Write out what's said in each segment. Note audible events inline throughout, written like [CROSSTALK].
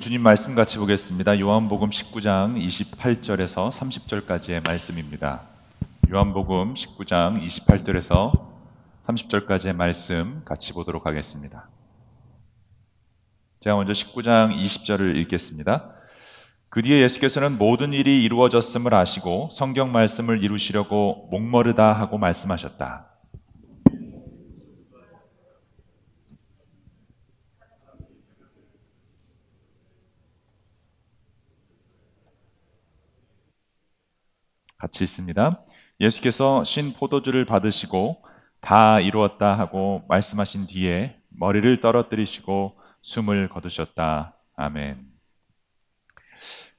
주님 말씀 같이 보겠습니다. 요한복음 19장 28절에서 30절까지의 말씀입니다. 요한복음 19장 28절에서 30절까지의 말씀 같이 보도록 하겠습니다. 제가 먼저 19장 20절을 읽겠습니다. 그 뒤에 예수께서는 모든 일이 이루어졌음을 아시고 성경 말씀을 이루시려고 목머르다 하고 말씀하셨다. 같이 있습니다. 예수께서 신 포도주를 받으시고 다 이루었다 하고 말씀하신 뒤에 머리를 떨어뜨리시고 숨을 거두셨다. 아멘.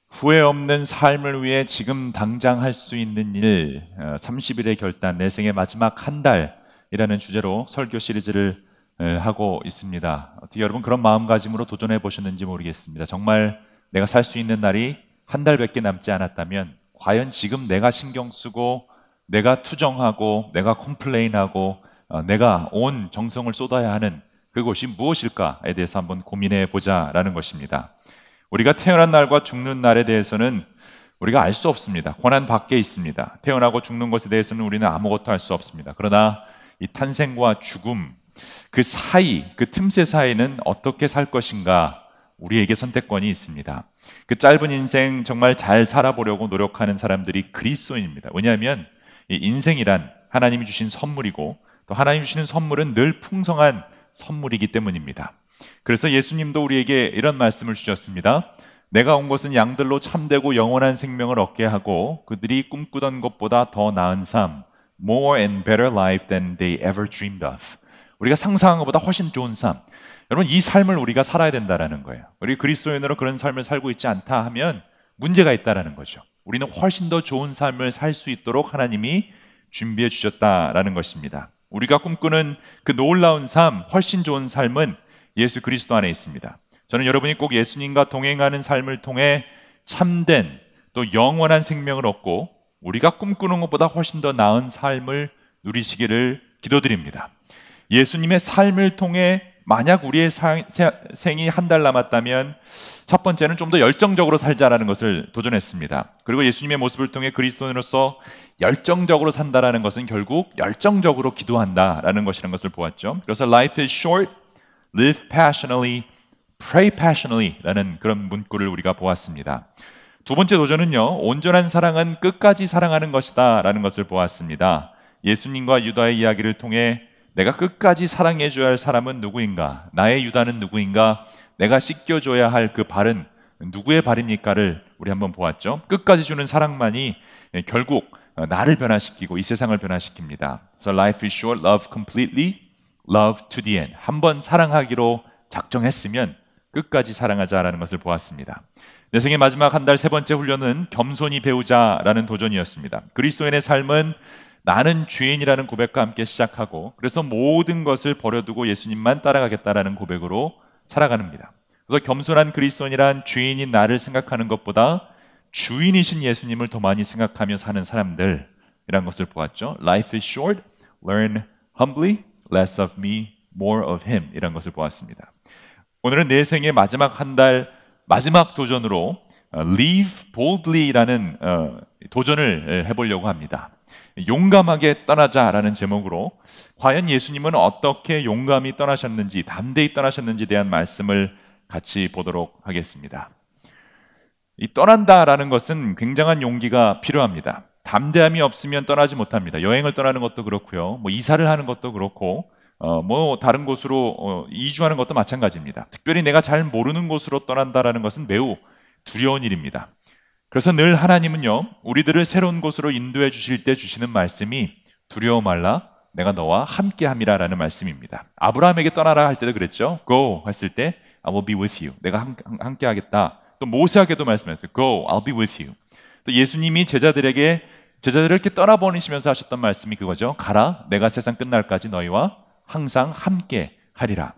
후회 없는 삶을 위해 지금 당장 할 수 있는 일, 30일의 어, 결단, 내 생의 마지막 한 달이라는 주제로 설교 시리즈를 하고 있습니다. 어떻게 여러분 그런 마음가짐으로 도전해 보셨는지 모르겠습니다. 정말 내가 살 수 있는 날이 한 달밖에 남지 않았다면 과연 지금 내가 신경 쓰고 내가 투정하고 내가 complain하고 어, 내가 온 정성을 쏟아야 하는 그것이 무엇일까에 대해서 한번 고민해 보자라는 것입니다. 우리가 태어난 날과 죽는 날에 대해서는 우리가 알 수 없습니다. 권한 밖에 있습니다. 태어나고 죽는 것에 대해서는 우리는 아무것도 할수 없습니다. 그러나 이 탄생과 죽음, 그 사이, 그 틈새 사이는 어떻게 살 것인가 우리에게 선택권이 있습니다. 그 짧은 인생 정말 잘 살아보려고 노력하는 사람들이 그리스도인입니다. 왜냐하면 이 인생이란 하나님이 주신 선물이고 또 하나님이 주시는 선물은 늘 풍성한 선물이기 때문입니다. 그래서 예수님도 우리에게 이런 말씀을 주셨습니다. 내가 온 것은 양들로 참되고 영원한 생명을 얻게 하고 그들이 꿈꾸던 것보다 더 나은 삶, more and better life than they ever dreamed of. 우리가 상상한 것보다 훨씬 좋은 삶. 여러분 이 삶을 우리가 살아야 된다라는 거예요. 우리 그리스도인으로 그런 삶을 살고 있지 않다 하면 문제가 있다라는 거죠. 우리는 훨씬 더 좋은 삶을 살 수 있도록 하나님이 준비해 주셨다라는 것입니다. 우리가 꿈꾸는 그 놀라운 삶, 훨씬 좋은 삶은 예수 그리스도 안에 있습니다. 저는 여러분이 꼭 예수님과 동행하는 삶을 통해 참된 또 영원한 생명을 얻고 우리가 꿈꾸는 것보다 훨씬 더 나은 삶을 누리시기를 기도드립니다. 예수님의 삶을 통해 만약 우리의 생이 한 달 남았다면 첫 번째는 좀 더 열정적으로 살자라는 것을 도전했습니다. 그리고 예수님의 모습을 통해 그리스도인으로서 열정적으로 산다라는 것은 결국 열정적으로 기도한다라는 것이라는 것을 보았죠. 그래서 life is short, live passionately, pray passionately라는 그런 문구를 우리가 보았습니다. 두 번째 도전은요, 온전한 사랑은 끝까지 사랑하는 것이다라는 것을 보았습니다. 예수님과 유다의 이야기를 통해 내가 끝까지 사랑해줘야 할 사람은 누구인가? 나의 유다는 누구인가? 내가 씻겨줘야 할 그 발은 누구의 발입니까를 우리 한번 보았죠. 끝까지 주는 사랑만이 결국 나를 변화시키고 이 세상을 변화시킵니다. So life is short, love completely, love to the end. 한번 사랑하기로 작정했으면 끝까지 사랑하자라는 것을 보았습니다. 내 생의 마지막 한 달 세 번째 훈련은 겸손히 배우자라는 도전이었습니다. 그리스도인의 삶은 나는 죄인이라는 고백과 함께 시작하고 그래서 모든 것을 버려두고 예수님만 따라가겠다라는 고백으로 살아가는겁니다 그래서 겸손한 그리스도인이란 죄인인 나를 생각하는 것보다 주인이신 예수님을 더 많이 생각하며 사는 사람들이란 것을 보았죠. Life is short, learn humbly, less of me, more of him 이란 것을 보았습니다. 오늘은 내 생의 마지막 한 달 마지막 도전으로 Leave boldly라는 어, 도전을 해보려고 합니다. 용감하게 떠나자라는 제목으로 과연 예수님은 어떻게 용감히 떠나셨는지 담대히 떠나셨는지에 대한 말씀을 같이 보도록 하겠습니다. 이 떠난다라는 것은 굉장한 용기가 필요합니다. 담대함이 없으면 떠나지 못합니다. 여행을 떠나는 것도 그렇고요. 뭐 이사를 하는 것도 그렇고 어, 뭐 다른 곳으로 어, 이주하는 것도 마찬가지입니다. 특별히 내가 잘 모르는 곳으로 떠난다라는 것은 매우 두려운 일입니다. 그래서 늘 하나님은요, 우리들을 새로운 곳으로 인도해 주실 때 주시는 말씀이 두려워 말라, 내가 너와 함께 함이라 라는 말씀입니다. 아브라함에게 떠나라 할 때도 그랬죠. Go 했을 때 I will be with you. 내가 함께 하겠다. 또 모세에게도 말씀했어요. Go, I'll be with you. 또 예수님이 제자들에게 제자들을 이렇게 떠나보내시면서 하셨던 말씀이 그거죠. 가라, 내가 세상 끝날까지 너희와 항상 함께 하리라.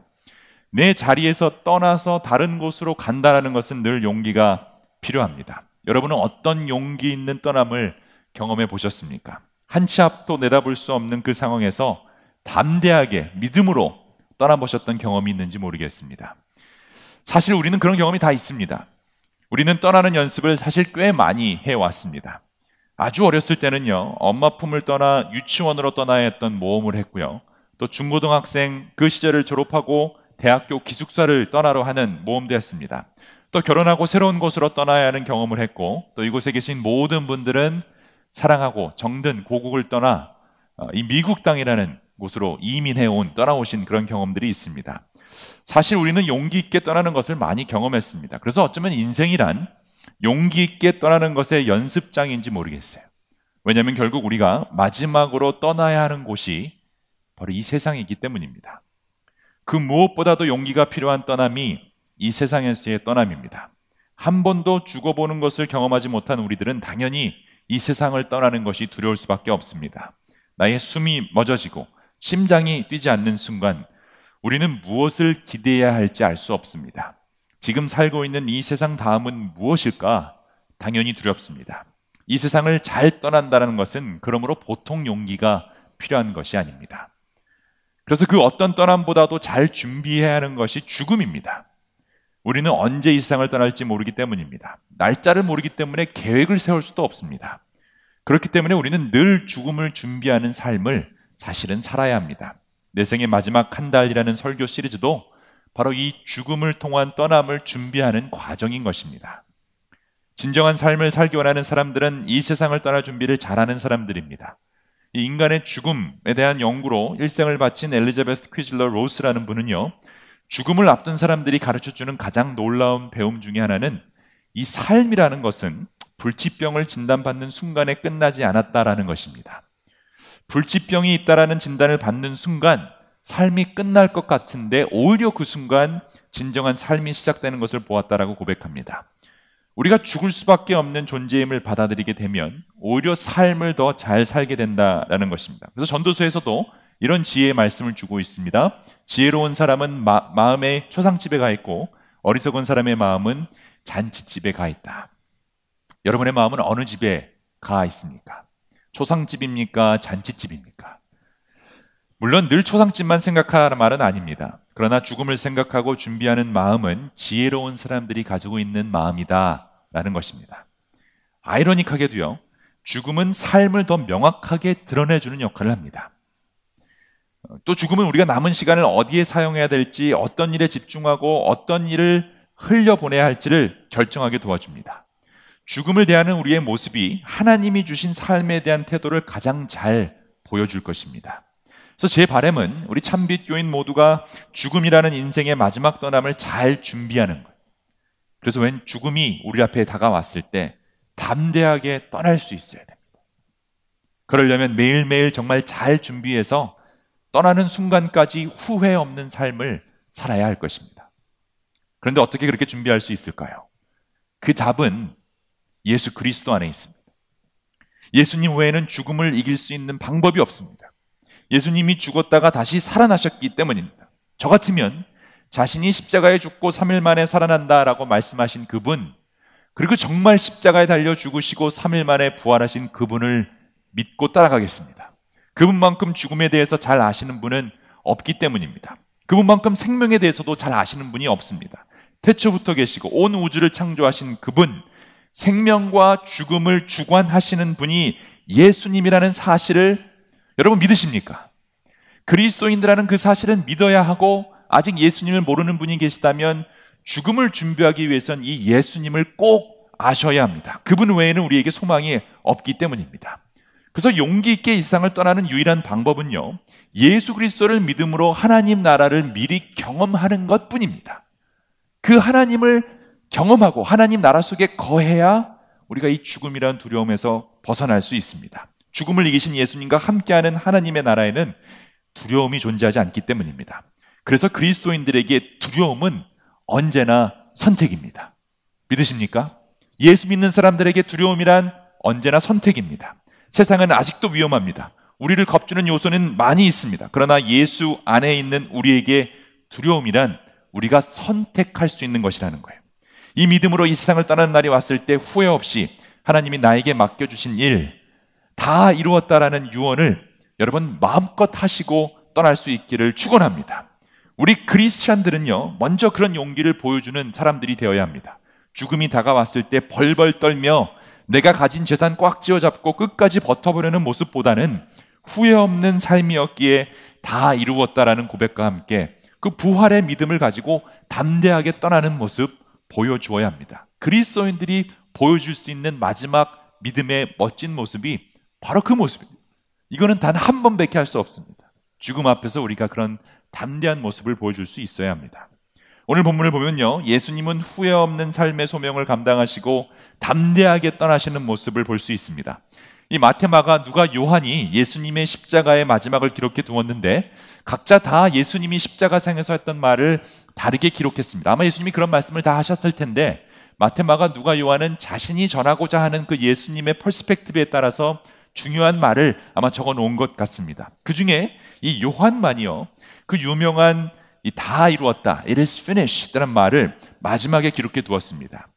내 자리에서 떠나서 다른 곳으로 간다라는 것은 늘 용기가 필요합니다. 여러분은 어떤 용기 있는 떠남을 경험해 보셨습니까? 한 치 앞도 내다볼 수 없는 그 상황에서 담대하게 믿음으로 떠나보셨던 경험이 있는지 모르겠습니다. 사실 우리는 그런 경험이 다 있습니다. 우리는 떠나는 연습을 사실 꽤 많이 해왔습니다. 아주 어렸을 때는요, 엄마 품을 떠나 유치원으로 떠나야 했던 모험을 했고요. 또 중고등학생 그 시절을 졸업하고 대학교 기숙사를 떠나러 하는 모험도 했습니다. 또 결혼하고 새로운 곳으로 떠나야 하는 경험을 했고, 또 이곳에 계신 모든 분들은 사랑하고 정든 고국을 떠나 어, 이 미국 땅이라는 곳으로 이민해온, 떠나오신 그런 경험들이 있습니다. 사실 우리는 용기 있게 떠나는 것을 많이 경험했습니다. 그래서 어쩌면 인생이란 용기 있게 떠나는 것의 연습장인지 모르겠어요. 왜냐하면 결국 우리가 마지막으로 떠나야 하는 곳이 바로 이 세상이기 때문입니다. 그 무엇보다도 용기가 필요한 떠남이 이 세상에서의 떠남입니다. 한 번도 죽어보는 것을 경험하지 못한 우리들은 당연히 이 세상을 떠나는 것이 두려울 수밖에 없습니다. 나의 숨이 멎어지고 심장이 뛰지 않는 순간 우리는 무엇을 기대해야 할지 알 수 없습니다. 지금 살고 있는 이 세상 다음은 무엇일까? 당연히 두렵습니다. 이 세상을 잘 떠난다는 것은 그러므로 보통 용기가 필요한 것이 아닙니다. 그래서 그 어떤 떠남보다도 잘 준비해야 하는 것이 죽음입니다. 우리는 언제 이 세상을 떠날지 모르기 때문입니다. 날짜를 모르기 때문에 계획을 세울 수도 없습니다. 그렇기 때문에 우리는 늘 죽음을 준비하는 삶을 사실은 살아야 합니다. 내 생의 마지막 한 달이라는 설교 시리즈도 바로 이 죽음을 통한 떠남을 준비하는 과정인 것입니다. 진정한 삶을 살기 원하는 사람들은 이 세상을 떠날 준비를 잘하는 사람들입니다. 이 인간의 죽음에 대한 연구로 일생을 바친 엘리자베스 퀴즐러 로스라는 분은요, 죽음을 앞둔 사람들이 가르쳐 주는 가장 놀라운 배움 중의 하나는 이 삶이라는 것은 불치병을 진단받는 순간에 끝나지 않았다라는 것입니다. 불치병이 있다라는 진단을 받는 순간 삶이 끝날 것 같은데 오히려 그 순간 진정한 삶이 시작되는 것을 보았다라고 고백합니다. 우리가 죽을 수밖에 없는 존재임을 받아들이게 되면 오히려 삶을 더 잘 살게 된다라는 것입니다. 그래서 전도서에서도 이런 지혜의 말씀을 주고 있습니다. 지혜로운 사람은 마, 마음의 초상집에 가 있고 어리석은 사람의 마음은 잔치집에 가 있다. 여러분의 마음은 어느 집에 가 있습니까? 초상집입니까? 잔치집입니까? 물론 늘 초상집만 생각하라는 말은 아닙니다. 그러나 죽음을 생각하고 준비하는 마음은 지혜로운 사람들이 가지고 있는 마음이다. 라는 것입니다. 아이러닉하게도요, 죽음은 삶을 더 명확하게 드러내주는 역할을 합니다. 또 죽음은 우리가 남은 시간을 어디에 사용해야 될지, 어떤 일에 집중하고 어떤 일을 흘려보내야 할지를 결정하게 도와줍니다. 죽음을 대하는 우리의 모습이 하나님이 주신 삶에 대한 태도를 가장 잘 보여줄 것입니다. 그래서 제 바람은 우리 참빛 교인 모두가 죽음이라는 인생의 마지막 떠남을 잘 준비하는 것. 그래서 웬 죽음이 우리 앞에 다가왔을 때 담대하게 떠날 수 있어야 됩니다. 그러려면 매일매일 정말 잘 준비해서 떠나는 순간까지 후회 없는 삶을 살아야 할 것입니다. 그런데 어떻게 그렇게 준비할 수 있을까요? 그 답은 예수 그리스도 안에 있습니다. 예수님 외에는 죽음을 이길 수 있는 방법이 없습니다. 예수님이 죽었다가 다시 살아나셨기 때문입니다. 저 같으면 자신이 십자가에 죽고 3일 만에 살아난다라고 말씀하신 그분, 그리고 정말 십자가에 달려 죽으시고 3일 만에 부활하신 그분을 믿고 따라가겠습니다. 그분만큼 죽음에 대해서 잘 아시는 분은 없기 때문입니다. 그분만큼 생명에 대해서도 잘 아시는 분이 없습니다. 태초부터 계시고 온 우주를 창조하신 그분, 생명과 죽음을 주관하시는 분이 예수님이라는 사실을 여러분 믿으십니까? 그리스도인들라는 그 사실은 믿어야 하고 아직 예수님을 모르는 분이 계시다면 죽음을 준비하기 위해선 이 예수님을 꼭 아셔야 합니다. 그분 외에는 우리에게 소망이 없기 때문입니다. 그래서 용기 있게 이 세상을 떠나는 유일한 방법은요. 예수 그리스도를 믿음으로 하나님 나라를 미리 경험하는 것뿐입니다. 그 하나님을 경험하고 하나님 나라 속에 거해야 우리가 이 죽음이란 두려움에서 벗어날 수 있습니다. 죽음을 이기신 예수님과 함께하는 하나님의 나라에는 두려움이 존재하지 않기 때문입니다. 그래서 그리스도인들에게 두려움은 언제나 선택입니다. 믿으십니까? 예수 믿는 사람들에게 두려움이란 언제나 선택입니다. 세상은 아직도 위험합니다. 우리를 겁주는 요소는 많이 있습니다. 그러나 예수 안에 있는 우리에게 두려움이란 우리가 선택할 수 있는 것이라는 거예요. 이 믿음으로 이 세상을 떠나는 날이 왔을 때 후회 없이 하나님이 나에게 맡겨주신 일 다 이루었다라는 유언을 여러분 마음껏 하시고 떠날 수 있기를 축원합니다. 우리 크리스찬들은요, 먼저 그런 용기를 보여주는 사람들이 되어야 합니다. 죽음이 다가왔을 때 벌벌 떨며 내가 가진 재산 꽉 쥐어잡고 끝까지 버텨보려는 모습보다는 후회 없는 삶이었기에 다 이루었다라는 고백과 함께 그 부활의 믿음을 가지고 담대하게 떠나는 모습 보여주어야 합니다. 그리스도인들이 보여줄 수 있는 마지막 믿음의 멋진 모습이 바로 그 모습입니다. 이거는 단 한 번밖에 할 수 없습니다. 죽음 앞에서 우리가 그런 담대한 모습을 보여줄 수 있어야 합니다. 오늘 본문을 보면요. 예수님은 후회 없는 삶의 소명을 감당하시고 담대하게 떠나시는 모습을 볼 수 있습니다. 이 마테마가 누가 요한이 예수님의 십자가의 마지막을 기록해 두었는데 각자 다 예수님이 십자가상에서 했던 말을 다르게 기록했습니다. 아마 예수님이 그런 말씀을 다 하셨을 텐데 마테마가 누가 요한은 자신이 전하고자 하는 그 예수님의 퍼스펙티브에 따라서 중요한 말을 아마 적어 놓은 것 같습니다. 그 중에 이 요한만이요. 그 유명한 다 이루었다. It is finished. 라는 말을 마지막에 기록해 두었습니다.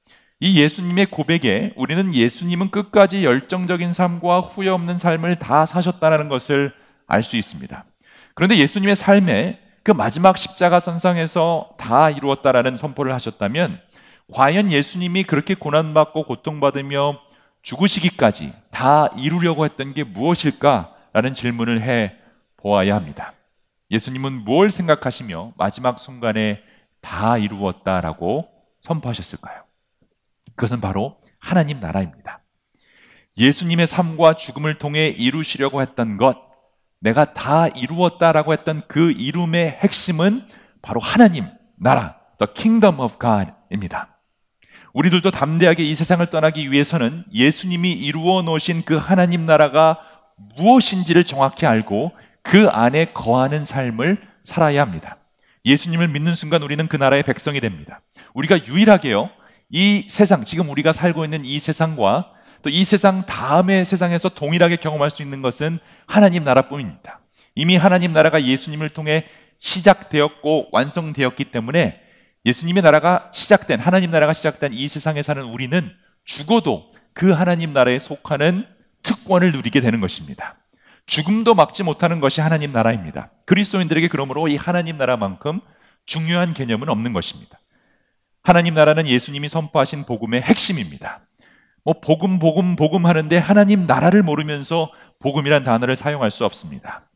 이 예수님의 고백에 우리는 예수님은 끝까지 열정적인 삶과 후회 없는 삶을 다 사셨다는 것을 알 수 있습니다. 그런데 예수님의 삶에 그 마지막 십자가 선상에서 다 이루었다라는 선포를 하셨다면 과연 예수님이 그렇게 고난받고 고통받으며 죽으시기까지 다 이루려고 했던 게 무엇일까라는 질문을 해 보아야 합니다. 예수님은 뭘 생각하시며 마지막 순간에 다 이루었다라고 선포하셨을까요? 그것은 바로 하나님 나라입니다. 예수님의 삶과 죽음을 통해 이루시려고 했던 것, 내가 다 이루었다라고 했던 그 이름의 핵심은 바로 하나님 나라, the kingdom of God입니다. 우리들도 담대하게 이 세상을 떠나기 위해서는 예수님이 이루어 놓으신 그 하나님 나라가 무엇인지를 정확히 알고 그 안에 거하는 삶을 살아야 합니다. 예수님을 믿는 순간 우리는 그 나라의 백성이 됩니다. 우리가 유일하게요, 이 세상, 지금 우리가 살고 있는 이 세상과 또 이 세상 다음의 세상에서 동일하게 경험할 수 있는 것은 하나님 나라뿐입니다. 이미 하나님 나라가 예수님을 통해 시작되었고 완성되었기 때문에 예수님의 나라가 시작된, 하나님 나라가 시작된 이 세상에 사는 우리는 죽어도 그 하나님 나라에 속하는 특권을 누리게 되는 것입니다. 죽음도 막지 못하는 것이 하나님 나라입니다. 그리스도인들에게 그러므로 이 하나님 나라만큼 중요한 개념은 없는 것입니다. 하나님 나라는 예수님이 선포하신 복음의 핵심입니다. 뭐 복음 복음 복음 하는데 하나님 나라를 모르면서 복음이란 단어를 사용할 수 없습니다.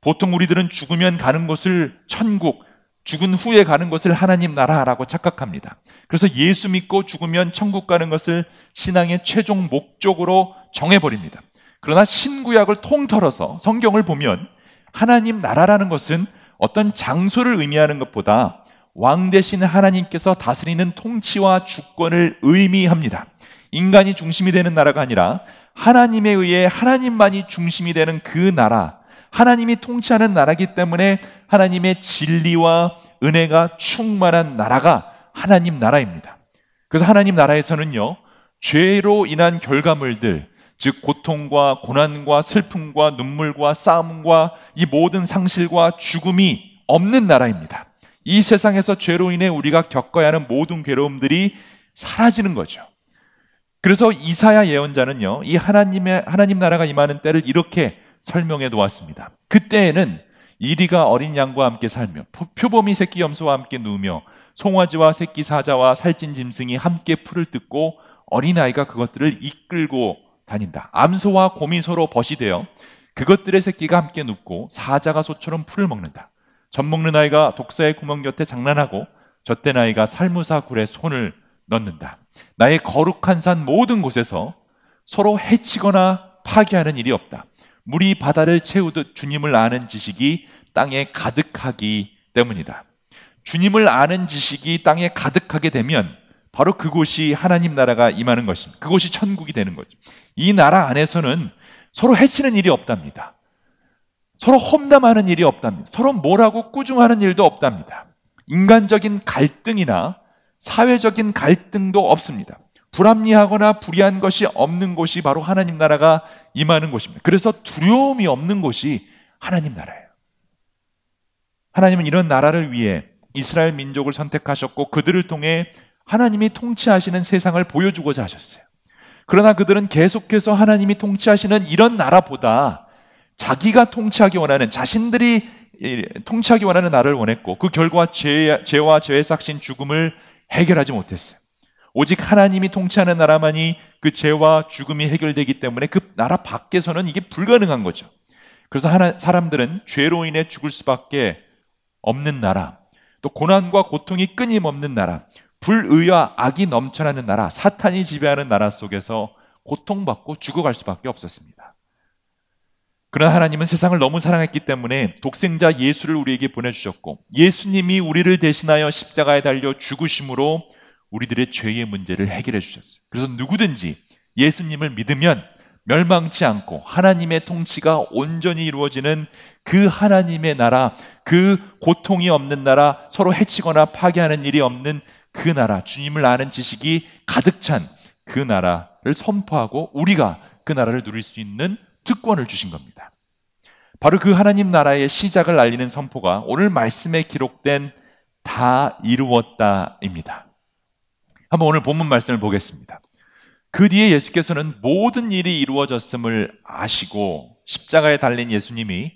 보통 우리들은 죽으면 가는 곳을 천국, 죽은 후에 가는 것을 하나님 나라라고 착각합니다. 그래서 예수 믿고 죽으면 천국 가는 것을 신앙의 최종 목적으로 정해버립니다. 그러나 신구약을 통틀어서 성경을 보면 하나님 나라라는 것은 어떤 장소를 의미하는 것보다 왕 대신 하나님께서 다스리는 통치와 주권을 의미합니다. 인간이 중심이 되는 나라가 아니라 하나님에 의해 하나님만이 중심이 되는 그 나라, 하나님이 통치하는 나라기 때문에 하나님의 진리와 은혜가 충만한 나라가 하나님 나라입니다. 그래서 하나님 나라에서는요, 죄로 인한 결과물들, 즉 고통과 고난과 슬픔과 눈물과 싸움과 이 모든 상실과 죽음이 없는 나라입니다. 이 세상에서 죄로 인해 우리가 겪어야 하는 모든 괴로움들이 사라지는 거죠. 그래서 이사야 예언자는요, 이 하나님의, 하나님 나라가 임하는 때를 이렇게 설명해 놓았습니다. 그때에는 이리가 어린 양과 함께 살며, 표범이 새끼 염소와 함께 누우며, 송아지와 새끼 사자와 살찐 짐승이 함께 풀을 뜯고, 어린아이가 그것들을 이끌고 다닌다. 암소와 곰이 서로 벗이 되어 그것들의 새끼가 함께 눕고 사자가 소처럼 풀을 먹는다. 젖 먹는 아이가 독사의 구멍 곁에 장난하고 젖된 아이가 살무사 굴에 손을 넣는다. 나의 거룩한 산 모든 곳에서 서로 해치거나 파괴하는 일이 없다. 물이 바다를 채우듯 주님을 아는 지식이 땅에 가득하기 때문이다. 주님을 아는 지식이 땅에 가득하게 되면 바로 그곳이 하나님 나라가 임하는 것입니다. 그곳이 천국이 되는 거죠. 이 나라 안에서는 서로 해치는 일이 없답니다. 서로 험담하는 일이 없답니다. 서로 뭐라고 꾸중하는 일도 없답니다. 인간적인 갈등이나 사회적인 갈등도 없습니다. 불합리하거나 불의한 것이 없는 곳이 바로 하나님 나라가 임하는 곳입니다. 그래서 두려움이 없는 곳이 하나님 나라예요. 하나님은 이런 나라를 위해 이스라엘 민족을 선택하셨고 그들을 통해 하나님이 통치하시는 세상을 보여주고자 하셨어요. 그러나 그들은 계속해서 하나님이 통치하시는 이런 나라보다 자기가 통치하기 원하는 자신들이 통치하기 원하는 나를 원했고 그 결과 죄, 죄와 죄에 삭신 죽음을 해결하지 못했어요. 오직 하나님이 통치하는 나라만이 그 죄와 죽음이 해결되기 때문에 그 나라 밖에서는 이게 불가능한 거죠. 그래서 하나, 사람들은 죄로 인해 죽을 수밖에 없는 나라, 또 고난과 고통이 끊임없는 나라, 불의와 악이 넘쳐나는 나라, 사탄이 지배하는 나라 속에서 고통받고 죽어갈 수밖에 없었습니다. 그러나 하나님은 세상을 너무 사랑했기 때문에 독생자 예수를 우리에게 보내주셨고 예수님이 우리를 대신하여 십자가에 달려 죽으심으로 우리들의 죄의 문제를 해결해 주셨어요. 그래서 누구든지 예수님을 믿으면 멸망치 않고 하나님의 통치가 온전히 이루어지는 그 하나님의 나라, 그 고통이 없는 나라, 서로 해치거나 파괴하는 일이 없는 그 나라, 주님을 아는 지식이 가득 찬 그 나라를 선포하고 우리가 그 나라를 누릴 수 있는 특권을 주신 겁니다. 바로 그 하나님 나라의 시작을 알리는 선포가 오늘 말씀에 기록된 다 이루었다입니다. 한번 오늘 본문 말씀을 보겠습니다. 그 뒤에 예수께서는 모든 일이 이루어졌음을 아시고 십자가에 달린 예수님이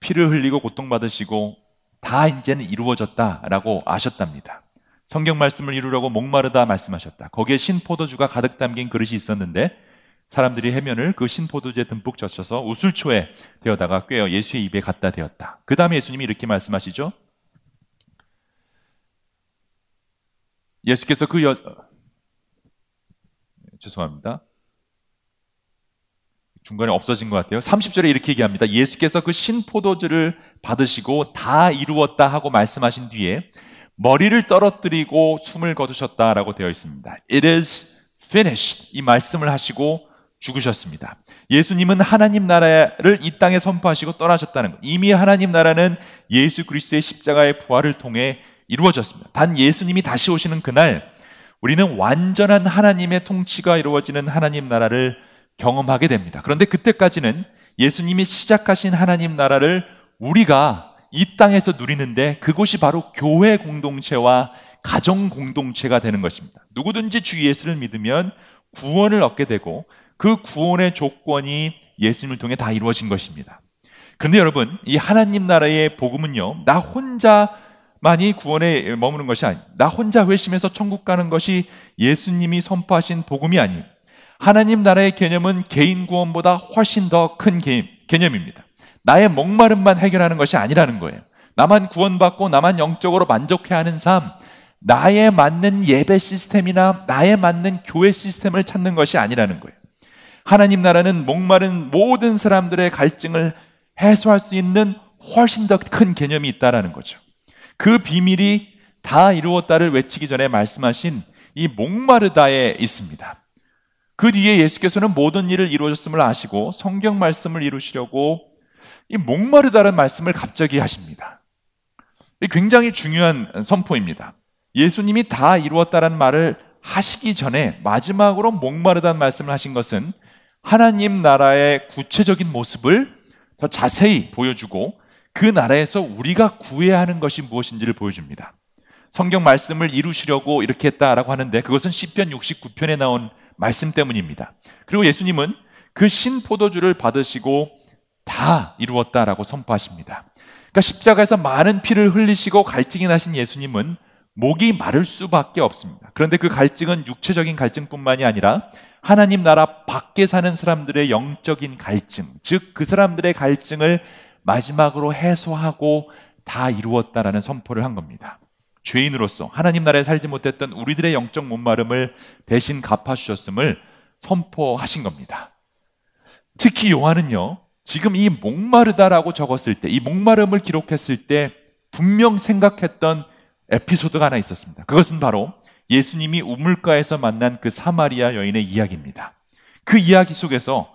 피를 흘리고 고통받으시고 다 이제는 이루어졌다라고 아셨답니다. 성경 말씀을 이루려고 목마르다 말씀하셨다. 거기에 신포도주가 가득 담긴 그릇이 있었는데 사람들이 해면을 그 신포도주에 듬뿍 젖혀서 우술초에 되어다가 꿰어 예수의 입에 갖다 대었다. 그 다음에 예수님이 이렇게 말씀하시죠. 예수께서 그 여, 죄송합니다. 중간에 없어진 것 같아요. 30절에 이렇게 얘기합니다. 예수께서 그 신포도주를 받으시고 다 이루었다 하고 말씀하신 뒤에 머리를 떨어뜨리고 숨을 거두셨다라고 되어 있습니다. It is finished. 이 말씀을 하시고 죽으셨습니다. 예수님은 하나님 나라를 이 땅에 선포하시고 떠나셨다는 것. 이미 하나님 나라는 예수 그리스도의 십자가의 부활을 통해 이루어졌습니다. 단 예수님이 다시 오시는 그날 우리는 완전한 하나님의 통치가 이루어지는 하나님 나라를 경험하게 됩니다. 그런데 그때까지는 예수님이 시작하신 하나님 나라를 우리가 이 땅에서 누리는데 그곳이 바로 교회 공동체와 가정 공동체가 되는 것입니다. 누구든지 주 예수를 믿으면 구원을 얻게 되고 그 구원의 조건이 예수님을 통해 다 이루어진 것입니다. 그런데 여러분, 이 하나님 나라의 복음은요, 나 혼자 만이 구원에 머무는 것이 아니, 나 혼자 회심해서 천국 가는 것이 예수님이 선포하신 복음이 아니, 하나님 나라의 개념은 개인 구원보다 훨씬 더 큰 개념입니다. 나의 목마름만 해결하는 것이 아니라는 거예요. 나만 구원받고 나만 영적으로 만족해야 하는 삶, 나에 맞는 예배 시스템이나 나에 맞는 교회 시스템을 찾는 것이 아니라는 거예요. 하나님 나라는 목마른 모든 사람들의 갈증을 해소할 수 있는 훨씬 더 큰 개념이 있다라는 거죠. 그 비밀이 다 이루었다를 외치기 전에 말씀하신 이 목마르다에 있습니다. 그 뒤에 예수께서는 모든 일을 이루어졌음을 아시고 성경 말씀을 이루시려고 이 목마르다는 말씀을 갑자기 하십니다. 굉장히 중요한 선포입니다. 예수님이 다 이루었다는 말을 하시기 전에 마지막으로 목마르다는 말씀을 하신 것은 하나님 나라의 구체적인 모습을 더 자세히 보여주고 그 나라에서 우리가 구해야 하는 것이 무엇인지를 보여줍니다. 성경 말씀을 이루시려고 이렇게 했다라고 하는데 그것은 시편 69편에 나온 말씀 때문입니다. 그리고 예수님은 그 신포도주를 받으시고 다 이루었다라고 선포하십니다. 그러니까 십자가에서 많은 피를 흘리시고 갈증이 나신 예수님은 목이 마를 수밖에 없습니다. 그런데 그 갈증은 육체적인 갈증뿐만이 아니라 하나님 나라 밖에 사는 사람들의 영적인 갈증, 즉 그 사람들의 갈증을 마지막으로 해소하고 다 이루었다라는 선포를 한 겁니다. 죄인으로서 하나님 나라에 살지 못했던 우리들의 영적 못마름을 대신 갚아주셨음을 선포하신 겁니다. 특히 요한은요, 지금 이 목마르다라고 적었을 때, 이 목마름을 기록했을 때 분명 생각했던 에피소드가 하나 있었습니다. 그것은 바로 예수님이 우물가에서 만난 그 사마리아 여인의 이야기입니다. 그 이야기 속에서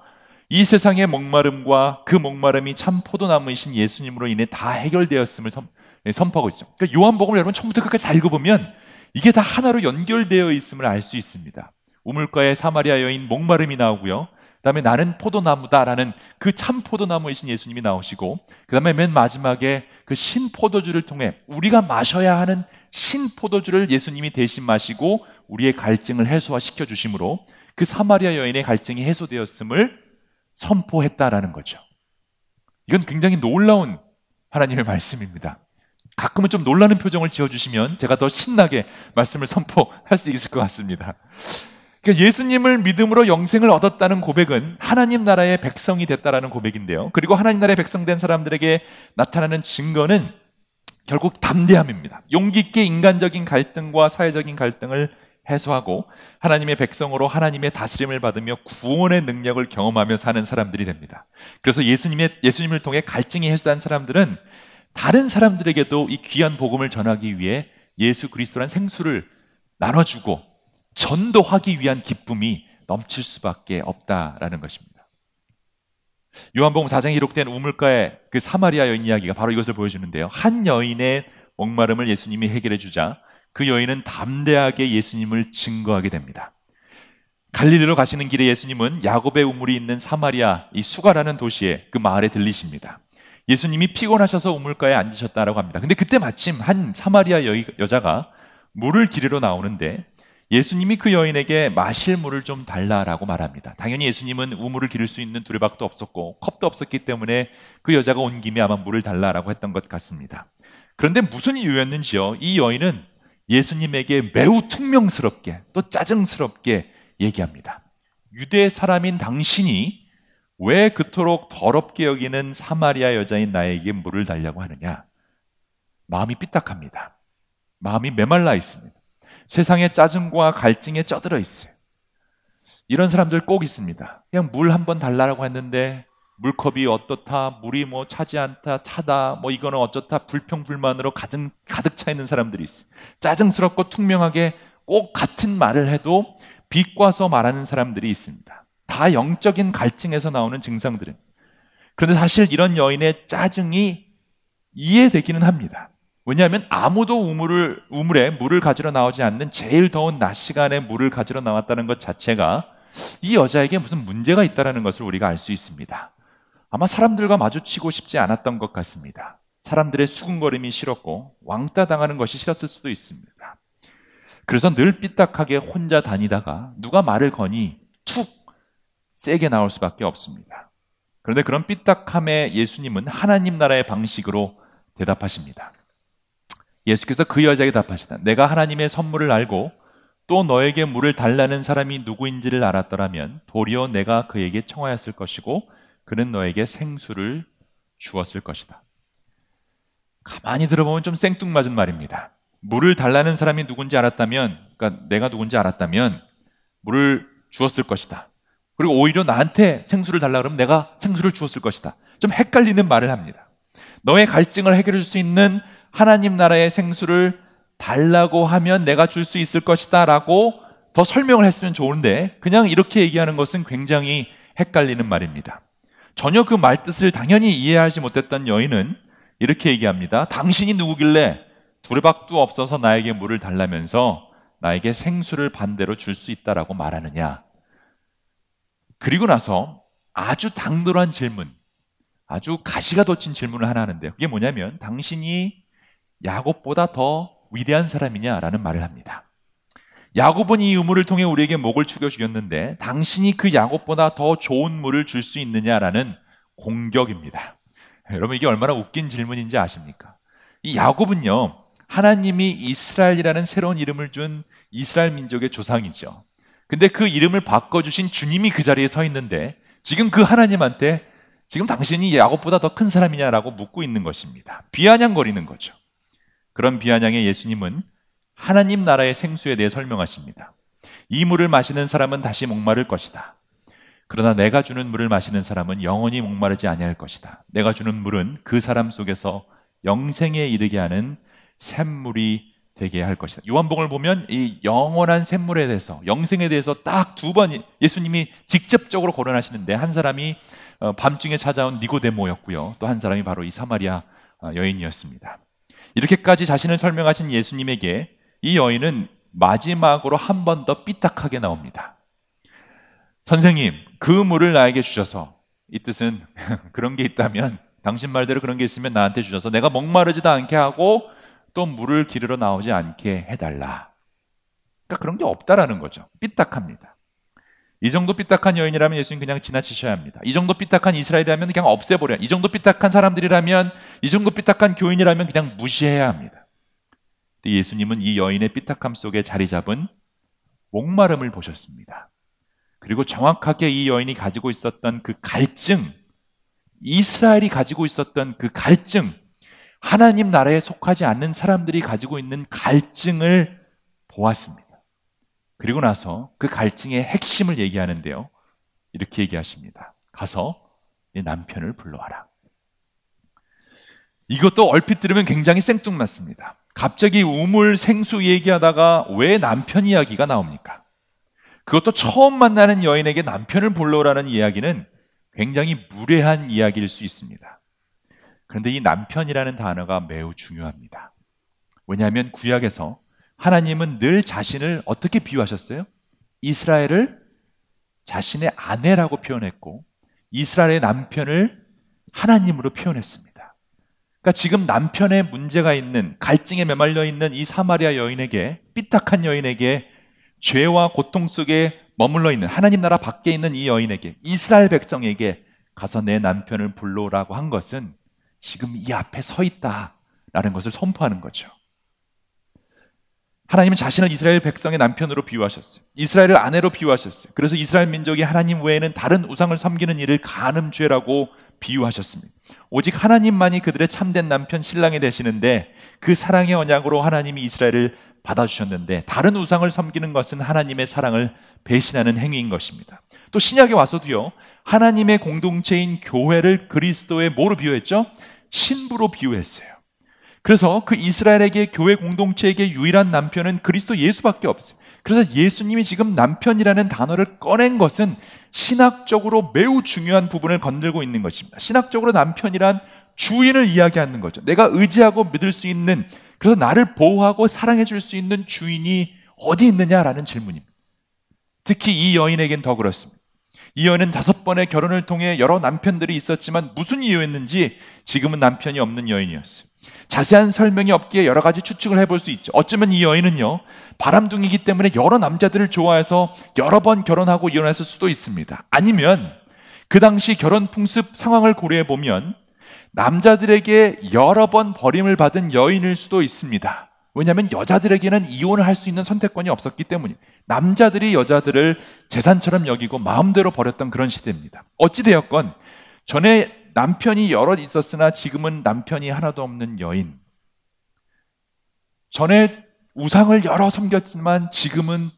이 세상의 목마름과 그 목마름이 참 포도나무이신 예수님으로 인해 다 해결되었음을 선, 네, 포하고 있죠. 그러니까 요한복음을 여러분 처음부터 끝까지 잘 읽어보면 이게 다 하나로 연결되어 있음을 알 수 있습니다. 우물가에 사마리아 여인 목마름이 나오고요. 그다음에 나는 포도나무다라는 그 참 포도나무이신 예수님이 나오시고 그 다음에 맨 마지막에 그 신 포도주를 통해 우리가 마셔야 하는 신 포도주를 예수님이 대신 마시고 우리의 갈증을 해소화시켜 주심으로 그 사마리아 여인의 갈증이 해소되었음을 선포했다라는 거죠. 이건 굉장히 놀라운 하나님의 말씀입니다. 가끔은 좀 놀라는 표정을 지어주시면 제가 더 신나게 말씀을 선포할 수 있을 것 같습니다. 그러니까 예수님을 믿음으로 영생을 얻었다는 고백은 하나님 나라의 백성이 됐다라는 고백인데요. 그리고 하나님 나라의 백성 된 사람들에게 나타나는 증거는 결국 담대함입니다. 용기 있게 인간적인 갈등과 사회적인 갈등을 해소하고 하나님의 백성으로 하나님의 다스림을 받으며 구원의 능력을 경험하며 사는 사람들이 됩니다. 그래서 예수님의 예수님을 통해 갈증이 해소된 사람들은 다른 사람들에게도 이 귀한 복음을 전하기 위해 예수 그리스도란 생수를 나눠주고 전도하기 위한 기쁨이 넘칠 수밖에 없다라는 것입니다. 요한복음 4장에 기록된 우물가의 그 사마리아 여인 이야기가 바로 이것을 보여주는데요. 한 여인의 목마름을 예수님이 해결해 주자 그 여인은 담대하게 예수님을 증거하게 됩니다. 갈릴리로 가시는 길에 예수님은 야곱의 우물이 있는 사마리아 이 수가라는 도시에 그 마을에 들리십니다. 예수님이 피곤하셔서 우물가에 앉으셨다라고 합니다. 근데 그때 마침 한 사마리아 여, 여자가 물을 기르러 나오는데 예수님이 그 여인에게 마실 물을 좀 달라라고 말합니다. 당연히 예수님은 우물을 기를 수 있는 두레박도 없었고 컵도 없었기 때문에 그 여자가 온 김에 아마 물을 달라라고 했던 것 같습니다. 그런데 무슨 이유였는지요? 이 여인은 예수님에게 매우 퉁명스럽게 또 짜증스럽게 얘기합니다. 유대 사람인 당신이 왜 그토록 더럽게 여기는 사마리아 여자인 나에게 물을 달라고 하느냐? 마음이 삐딱합니다. 마음이 메말라 있습니다. 세상에 짜증과 갈증에 쩌들어 있어요. 이런 사람들 꼭 있습니다. 그냥 물 한 번 달라고 했는데 물컵이 어떻다, 물이 뭐 차지 않다, 차다, 뭐 이거는 어쩌다 불평불만으로 가득, 가득 차 있는 사람들이 있어요. 짜증스럽고 투명하게 꼭 같은 말을 해도 비꼬아서 말하는 사람들이 있습니다. 다 영적인 갈증에서 나오는 증상들은. 그런데 사실 이런 여인의 짜증이 이해되기는 합니다. 왜냐하면 아무도 우물을, 우물에 물을 가지러 나오지 않는 제일 더운 낮 시간에 물을 가지러 나왔다는 것 자체가 이 여자에게 무슨 문제가 있다는 것을 우리가 알 수 있습니다. 아마 사람들과 마주치고 싶지 않았던 것 같습니다. 사람들의 수군거림이 싫었고 왕따 당하는 것이 싫었을 수도 있습니다. 그래서 늘 삐딱하게 혼자 다니다가 누가 말을 거니 툭 세게 나올 수밖에 없습니다. 그런데 그런 삐딱함에 예수님은 하나님 나라의 방식으로 대답하십니다. 예수께서 그 여자에게 답하시다. 내가 하나님의 선물을 알고 또 너에게 물을 달라는 사람이 누구인지를 알았더라면 도리어 내가 그에게 청하였을 것이고 그는 너에게 생수를 주었을 것이다. 가만히 들어보면 좀 생뚱맞은 말입니다. 물을 달라는 사람이 누군지 알았다면, 그러니까 내가 누군지 알았다면 물을 주었을 것이다. 그리고 오히려 나한테 생수를 달라 그러면 내가 생수를 주었을 것이다. 좀 헷갈리는 말을 합니다. 너의 갈증을 해결해 줄수 있는 하나님 나라의 생수를 달라고 하면 내가 줄 수 있을 것이다 라고 더 설명을 했으면 좋은데 그냥 이렇게 얘기하는 것은 굉장히 헷갈리는 말입니다. 전혀 그 말뜻을 당연히 이해하지 못했던 여인은 이렇게 얘기합니다. 당신이 누구길래 두레박도 없어서 나에게 물을 달라면서 나에게 생수를 반대로 줄 수 있다라고 말하느냐. 그리고 나서 아주 당돌한 질문, 아주 가시가 돋친 질문을 하나 하는데요. 그게 뭐냐면 당신이 야곱보다 더 위대한 사람이냐라는 말을 합니다. 야곱은 이 유물을 통해 우리에게 목을 축여 주었는데 당신이 그 야곱보다 더 좋은 물을 줄 수 있느냐라는 공격입니다. 여러분 이게 얼마나 웃긴 질문인지 아십니까? 이 야곱은요 하나님이 이스라엘이라는 새로운 이름을 준 이스라엘 민족의 조상이죠. 근데 그 이름을 바꿔주신 주님이 그 자리에 서 있는데 지금 그 하나님한테 지금 당신이 야곱보다 더 큰 사람이냐라고 묻고 있는 것입니다. 비아냥거리는 거죠. 그런 비아냥의 예수님은 하나님 나라의 생수에 대해 설명하십니다. 이 물을 마시는 사람은 다시 목마를 것이다. 그러나 내가 주는 물을 마시는 사람은 영원히 목마르지 아니할 것이다. 내가 주는 물은 그 사람 속에서 영생에 이르게 하는 샘물이 되게 할 것이다. 요한복음을 보면 이 영원한 샘물에 대해서 영생에 대해서 딱 두 번 예수님이 직접적으로 거론하시는데 한 사람이 어, 밤중에 찾아온 니고데모였고요. 또 한 사람이 바로 이 사마리아 어, 여인이었습니다. 이렇게까지 자신을 설명하신 예수님에게 이 여인은 마지막으로 한 번 더 삐딱하게 나옵니다. 선생님, 그 물을 나에게 주셔서 이 뜻은 [LAUGHS] 그런 게 있다면 당신 말대로 그런 게 있으면 나한테 주셔서 내가 목마르지도 않게 하고 또 물을 기르러 나오지 않게 해달라. 그러니까 그런 게 없다라는 거죠. 삐딱합니다. 이 정도 삐딱한 여인이라면 예수님 그냥 지나치셔야 합니다. 이 정도 삐딱한 이스라엘이라면 그냥 없애버려야. 이 정도 삐딱한 사람들이라면, 이 정도 삐딱한 교인이라면 그냥 무시해야 합니다. 예수님은 이 여인의 삐딱함 속에 자리 잡은 목마름을 보셨습니다. 그리고 정확하게 이 여인이 가지고 있었던 그 갈증, 이스라엘이 가지고 있었던 그 갈증, 하나님 나라에 속하지 않는 사람들이 가지고 있는 갈증을 보았습니다. 그리고 나서 그 갈증의 핵심을 얘기하는데요. 이렇게 얘기하십니다. 가서 내 남편을 불러와라. 이것도 얼핏 들으면 굉장히 생뚱맞습니다. 갑자기 우물 생수 얘기하다가 왜 남편 이야기가 나옵니까? 그것도 처음 만나는 여인에게 남편을 불러오라는 이야기는 굉장히 무례한 이야기일 수 있습니다. 그런데 이 남편이라는 단어가 매우 중요합니다. 왜냐하면 구약에서 하나님은 늘 자신을 어떻게 비유하셨어요? 이스라엘을 자신의 아내라고 표현했고 이스라엘의 남편을 하나님으로 표현했습니다. 그러니까 지금 남편의 문제가 있는 갈증에 매말려 있는 이 사마리아 여인에게 삐딱한 여인에게 죄와 고통 속에 머물러 있는 하나님 나라 밖에 있는 이 여인에게 이스라엘 백성에게 가서 내 남편을 불러오라고 한 것은 지금 이 앞에 서 있다라는 것을 선포하는 거죠. 하나님은 자신을 이스라엘 백성의 남편으로 비유하셨어요. 이스라엘을 아내로 비유하셨어요. 그래서 이스라엘 민족이 하나님 외에는 다른 우상을 섬기는 일을 간음죄라고 비유하셨습니다. 오직 하나님만이 그들의 참된 남편 신랑이 되시는데 그 사랑의 언약으로 하나님이 이스라엘을 받아주셨는데 다른 우상을 섬기는 것은 하나님의 사랑을 배신하는 행위인 것입니다. 또 신약에 와서도요 하나님의 공동체인 교회를 그리스도의 뭐로 비유했죠? 신부로 비유했어요. 그래서 그 이스라엘에게 교회 공동체에게 유일한 남편은 그리스도 예수밖에 없어요. 그래서 예수님이 지금 남편이라는 단어를 꺼낸 것은 신학적으로 매우 중요한 부분을 건들고 있는 것입니다. 신학적으로 남편이란 주인을 이야기하는 거죠. 내가 의지하고 믿을 수 있는, 그래서 나를 보호하고 사랑해 줄 수 있는 주인이 어디 있느냐라는 질문입니다. 특히 이 여인에겐 더 그렇습니다. 이 여인은 다섯 번의 결혼을 통해 여러 남편들이 있었지만 무슨 이유였는지 지금은 남편이 없는 여인이었어요. 자세한 설명이 없기에 여러 가지 추측을 해볼 수 있죠. 어쩌면 이 여인은요, 바람둥이기 때문에 여러 남자들을 좋아해서 여러 번 결혼하고 이혼했을 수도 있습니다. 아니면 그 당시 결혼 풍습 상황을 고려해 보면 남자들에게 여러 번 버림을 받은 여인일 수도 있습니다. 왜냐하면 여자들에게는 이혼을 할 수 있는 선택권이 없었기 때문에 남자들이 여자들을 재산처럼 여기고 마음대로 버렸던 그런 시대입니다. 어찌되었건 전에 남편이 여럿 있었으나 지금은 남편이 하나도 없는 여인. 전에 우상을 여러 섬겼지만 지금은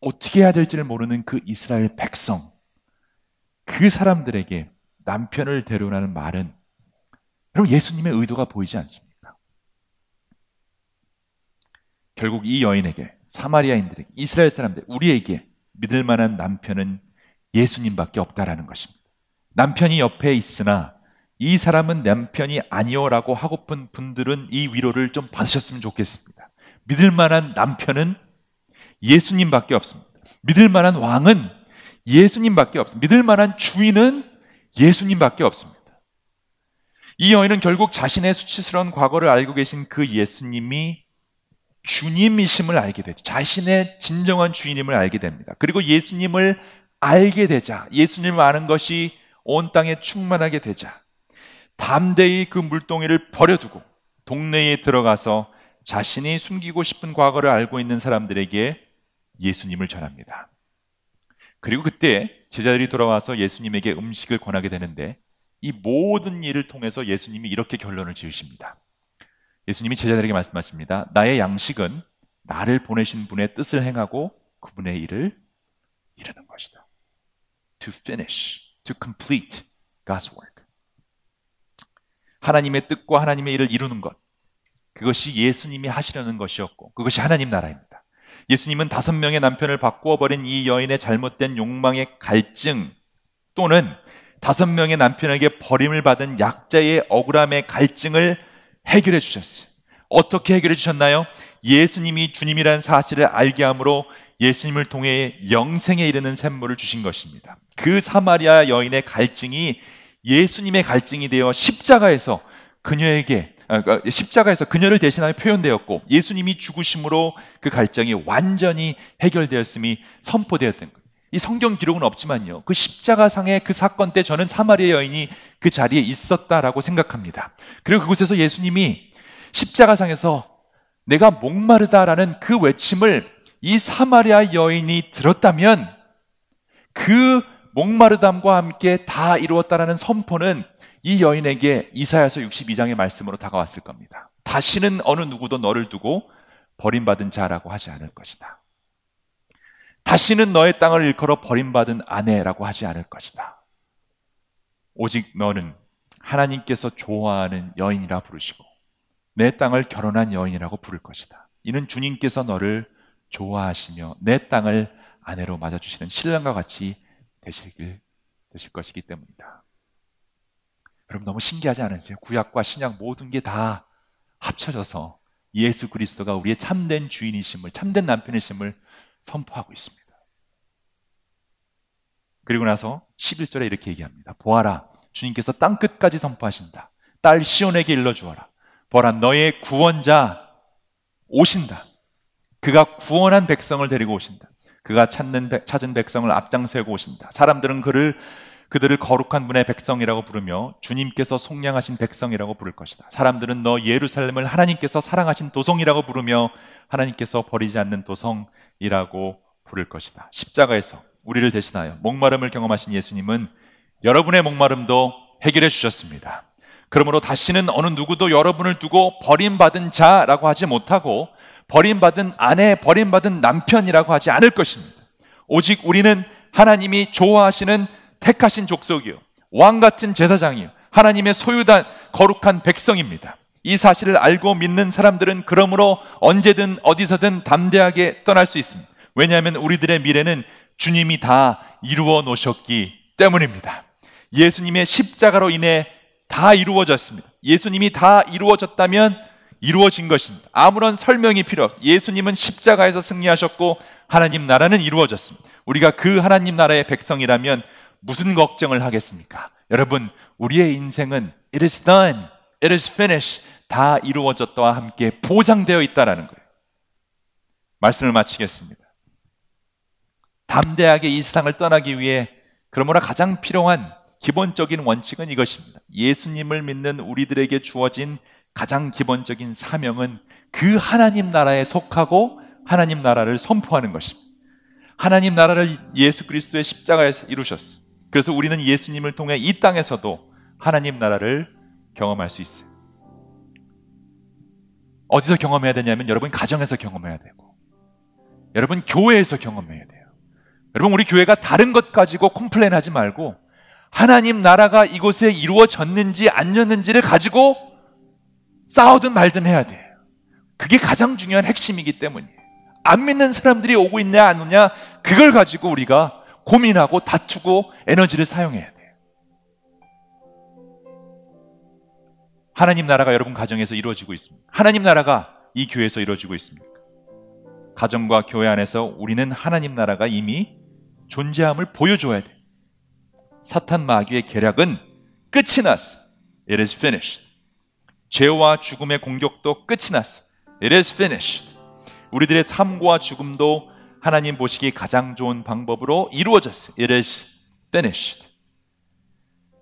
어떻게 해야 될지를 모르는 그 이스라엘 백성. 그 사람들에게 남편을 데려오라는 말은 여러분 예수님의 의도가 보이지 않습니까? 결국 이 여인에게 사마리아인들에게 이스라엘 사람들 우리에게 믿을 만한 남편은 예수님밖에 없다라는 것입니다. 남편이 옆에 있으나 이 사람은 남편이 아니오라고 하고픈 분들은 이 위로를 좀 받으셨으면 좋겠습니다. 믿을 만한 남편은 예수님밖에 없습니다. 믿을 만한 왕은 예수님밖에 없습니다. 믿을 만한 주인은 예수님밖에 없습니다. 이 여인은 결국 자신의 수치스러운 과거를 알고 계신 그 예수님이 주님이심을 알게 되죠. 자신의 진정한 주인임을 알게 됩니다. 그리고 예수님을 알게 되자, 예수님을 아는 것이 온 땅에 충만하게 되자 담대히 그 물동이를 버려두고 동네에 들어가서 자신이 숨기고 싶은 과거를 알고 있는 사람들에게 예수님을 전합니다. 그리고 그때 제자들이 돌아와서 예수님에게 음식을 권하게 되는데 이 모든 일을 통해서 예수님이 이렇게 결론을 지으십니다. 예수님이 제자들에게 말씀하십니다. 나의 양식은 나를 보내신 분의 뜻을 행하고 그분의 일을 이루는 것이다. To finish. To complete God's work. 하나님의 뜻과 하나님의 일을 이루는 것. 그것이 예수님이 하시려는 것이었고, 그것이 하나님 나라입니다. 예수님은 다섯 명의 남편을 바꾸어 버린 이 여인의 잘못된 욕망의 갈증 또는 다섯 명의 남편에게 버림을 받은 약자의 억울함의 갈증을 해결해 주셨어요. 어떻게 해결해 주셨나요? 예수님이 주님이라는 사실을 알게 함으로 예수님을 통해 영생에 이르는 샘물을 주신 것입니다. 그 사마리아 여인의 갈증이 예수님의 갈증이 되어 십자가에서 그녀에게 아, 그러니까 십자가에서 그녀를 대신하여 표현되었고 예수님이 죽으심으로 그 갈증이 완전히 해결되었음이 선포되었던 거예요. 이 성경 기록은 없지만요. 그 십자가상의 그 사건 때 저는 사마리아 여인이 그 자리에 있었다라고 생각합니다. 그리고 그곳에서 예수님이 십자가상에서 내가 목마르다라는 그 외침을 이 사마리아 여인이 들었다면 그 목마르담과 함께 다 이루었다라는 선포는 이 여인에게 이사야서 62장의 말씀으로 다가왔을 겁니다. 다시는 어느 누구도 너를 두고 버림받은 자라고 하지 않을 것이다. 다시는 너의 땅을 일컬어 버림받은 아내라고 하지 않을 것이다. 오직 너는 하나님께서 좋아하는 여인이라 부르시고 내 땅을 결혼한 여인이라고 부를 것이다. 이는 주님께서 너를 좋아하시며 내 땅을 아내로 맞아주시는 신랑과 같이 되시길 되실 것이기 때문이다. 여러분 너무 신기하지 않으세요? 구약과 신약 모든 게 다 합쳐져서 예수 그리스도가 우리의 참된 주인이심을 참된 남편이심을 선포하고 있습니다. 그리고 나서 11절에 이렇게 얘기합니다. 보아라 주님께서 땅 끝까지 선포하신다. 딸 시온에게 일러 주어라. 보라 너의 구원자 오신다. 그가 구원한 백성을 데리고 오신다. 그가 찾는 찾은 백성을 앞장세고 오신다. 사람들은 그를 그들을 거룩한 분의 백성이라고 부르며 주님께서 속량하신 백성이라고 부를 것이다. 사람들은 너 예루살렘을 하나님께서 사랑하신 도성이라고 부르며 하나님께서 버리지 않는 도성이라고 부를 것이다. 십자가에서 우리를 대신하여 목마름을 경험하신 예수님은 여러분의 목마름도 해결해 주셨습니다. 그러므로 다시는 어느 누구도 여러분을 두고 버림받은 자라고 하지 못하고 버림받은 아내, 버림받은 남편이라고 하지 않을 것입니다. 오직 우리는 하나님이 좋아하시는 택하신 족속이요. 왕 같은 제사장이요. 하나님의 소유단 거룩한 백성입니다. 이 사실을 알고 믿는 사람들은 그러므로 언제든 어디서든 담대하게 떠날 수 있습니다. 왜냐하면 우리들의 미래는 주님이 다 이루어 놓으셨기 때문입니다. 예수님의 십자가로 인해 다 이루어졌습니다. 예수님이 다 이루어졌다면 이루어진 것입니다. 아무런 설명이 필요 없. 예수님은 십자가에서 승리하셨고 하나님 나라는 이루어졌습니다. 우리가 그 하나님 나라의 백성이라면 무슨 걱정을 하겠습니까? 여러분, 우리의 인생은 it is done, it is finished 다 이루어졌다와 함께 보장되어 있다라는 거예요. 말씀을 마치겠습니다. 담대하게 이 세상을 떠나기 위해 그러므로 가장 필요한 기본적인 원칙은 이것입니다. 예수님을 믿는 우리들에게 주어진 가장 기본적인 사명은 그 하나님 나라에 속하고 하나님 나라를 선포하는 것입니다. 하나님 나라를 예수 그리스도의 십자가에서 이루셨어. 그래서 우리는 예수님을 통해 이 땅에서도 하나님 나라를 경험할 수 있어요. 어디서 경험해야 되냐면 여러분 가정에서 경험해야 되고 여러분 교회에서 경험해야 돼요. 여러분 우리 교회가 다른 것 가지고 complain 하지 말고 하나님 나라가 이곳에 이루어졌는지 아니었는지를 가지고 싸우든 말든 해야 돼요. 그게 가장 중요한 핵심이기 때문이에요. 안 믿는 사람들이 오고 있냐 안 오냐 그걸 가지고 우리가 고민하고 다투고 에너지를 사용해야 돼요. 하나님 나라가 여러분 가정에서 이루어지고 있습니다. 하나님 나라가 이 교회에서 이루어지고 있습니까? 가정과 교회 안에서 우리는 하나님 나라가 이미 존재함을 보여줘야 돼. 사탄 마귀의 계략은 끝이 났어. It is finished. 죄와 죽음의 공격도 끝이 났어. It is finished. 우리들의 삶과 죽음도 하나님 보시기 가장 좋은 방법으로 이루어졌어요. It is finished.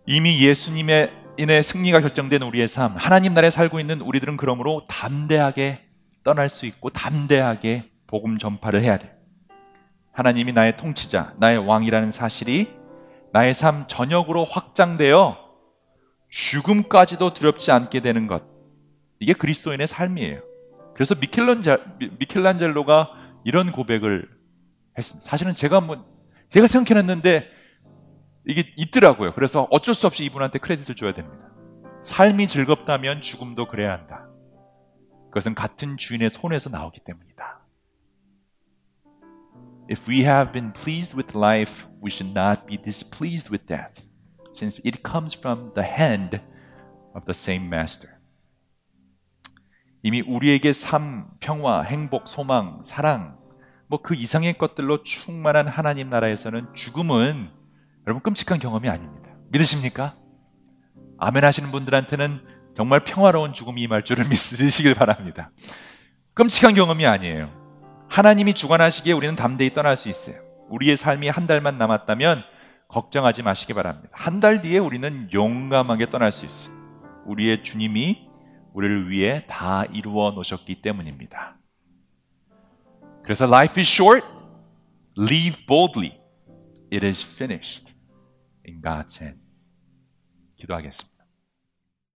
이미 예수님의 인해 승리가 결정된 우리의 삶, 하나님 나라에 살고 있는 우리들은 그러므로 담대하게 떠날 수 있고 담대하게 복음 전파를 해야 돼. 하나님이 나의 통치자, 나의 왕이라는 사실이 나의 삶 전역으로 확장되어 죽음까지도 두렵지 않게 되는 것. 이게 그리스도인의 삶이에요. 그래서 미켈란젤, 로가 이런 고백을 했습니다. 사실은 제가 뭐, 제가 생각해놨는데 이게 있더라고요. 그래서 어쩔 수 없이 이분한테 크레딧을 줘야 됩니다. 삶이 즐겁다면 죽음도 그래야 한다. 그것은 같은 주인의 손에서 나오기 때문이다. If we have been pleased with life, we should not be displeased with death, since it comes from the hand of the same master. 이미 우리에게 삶, 평화, 행복, 소망, 사랑, 뭐 그 이상의 것들로 충만한 하나님 나라에서는 죽음은 여러분 끔찍한 경험이 아닙니다. 믿으십니까? 아멘 하시는 분들한테는 정말 평화로운 죽음이 임할 줄을 [LAUGHS] 믿으시길 바랍니다. 끔찍한 경험이 아니에요. 하나님이 주관하시기에 우리는 담대히 떠날 수 있어요. 우리의 삶이 한 달만 남았다면 걱정하지 마시기 바랍니다. 한 달 뒤에 우리는 용감하게 떠날 수 있어요. 우리의 주님이 우리를 위해 다 이루어 놓으셨기 때문입니다. 그래서 life is short, live boldly. It is finished in God's hand. 기도하겠습니다.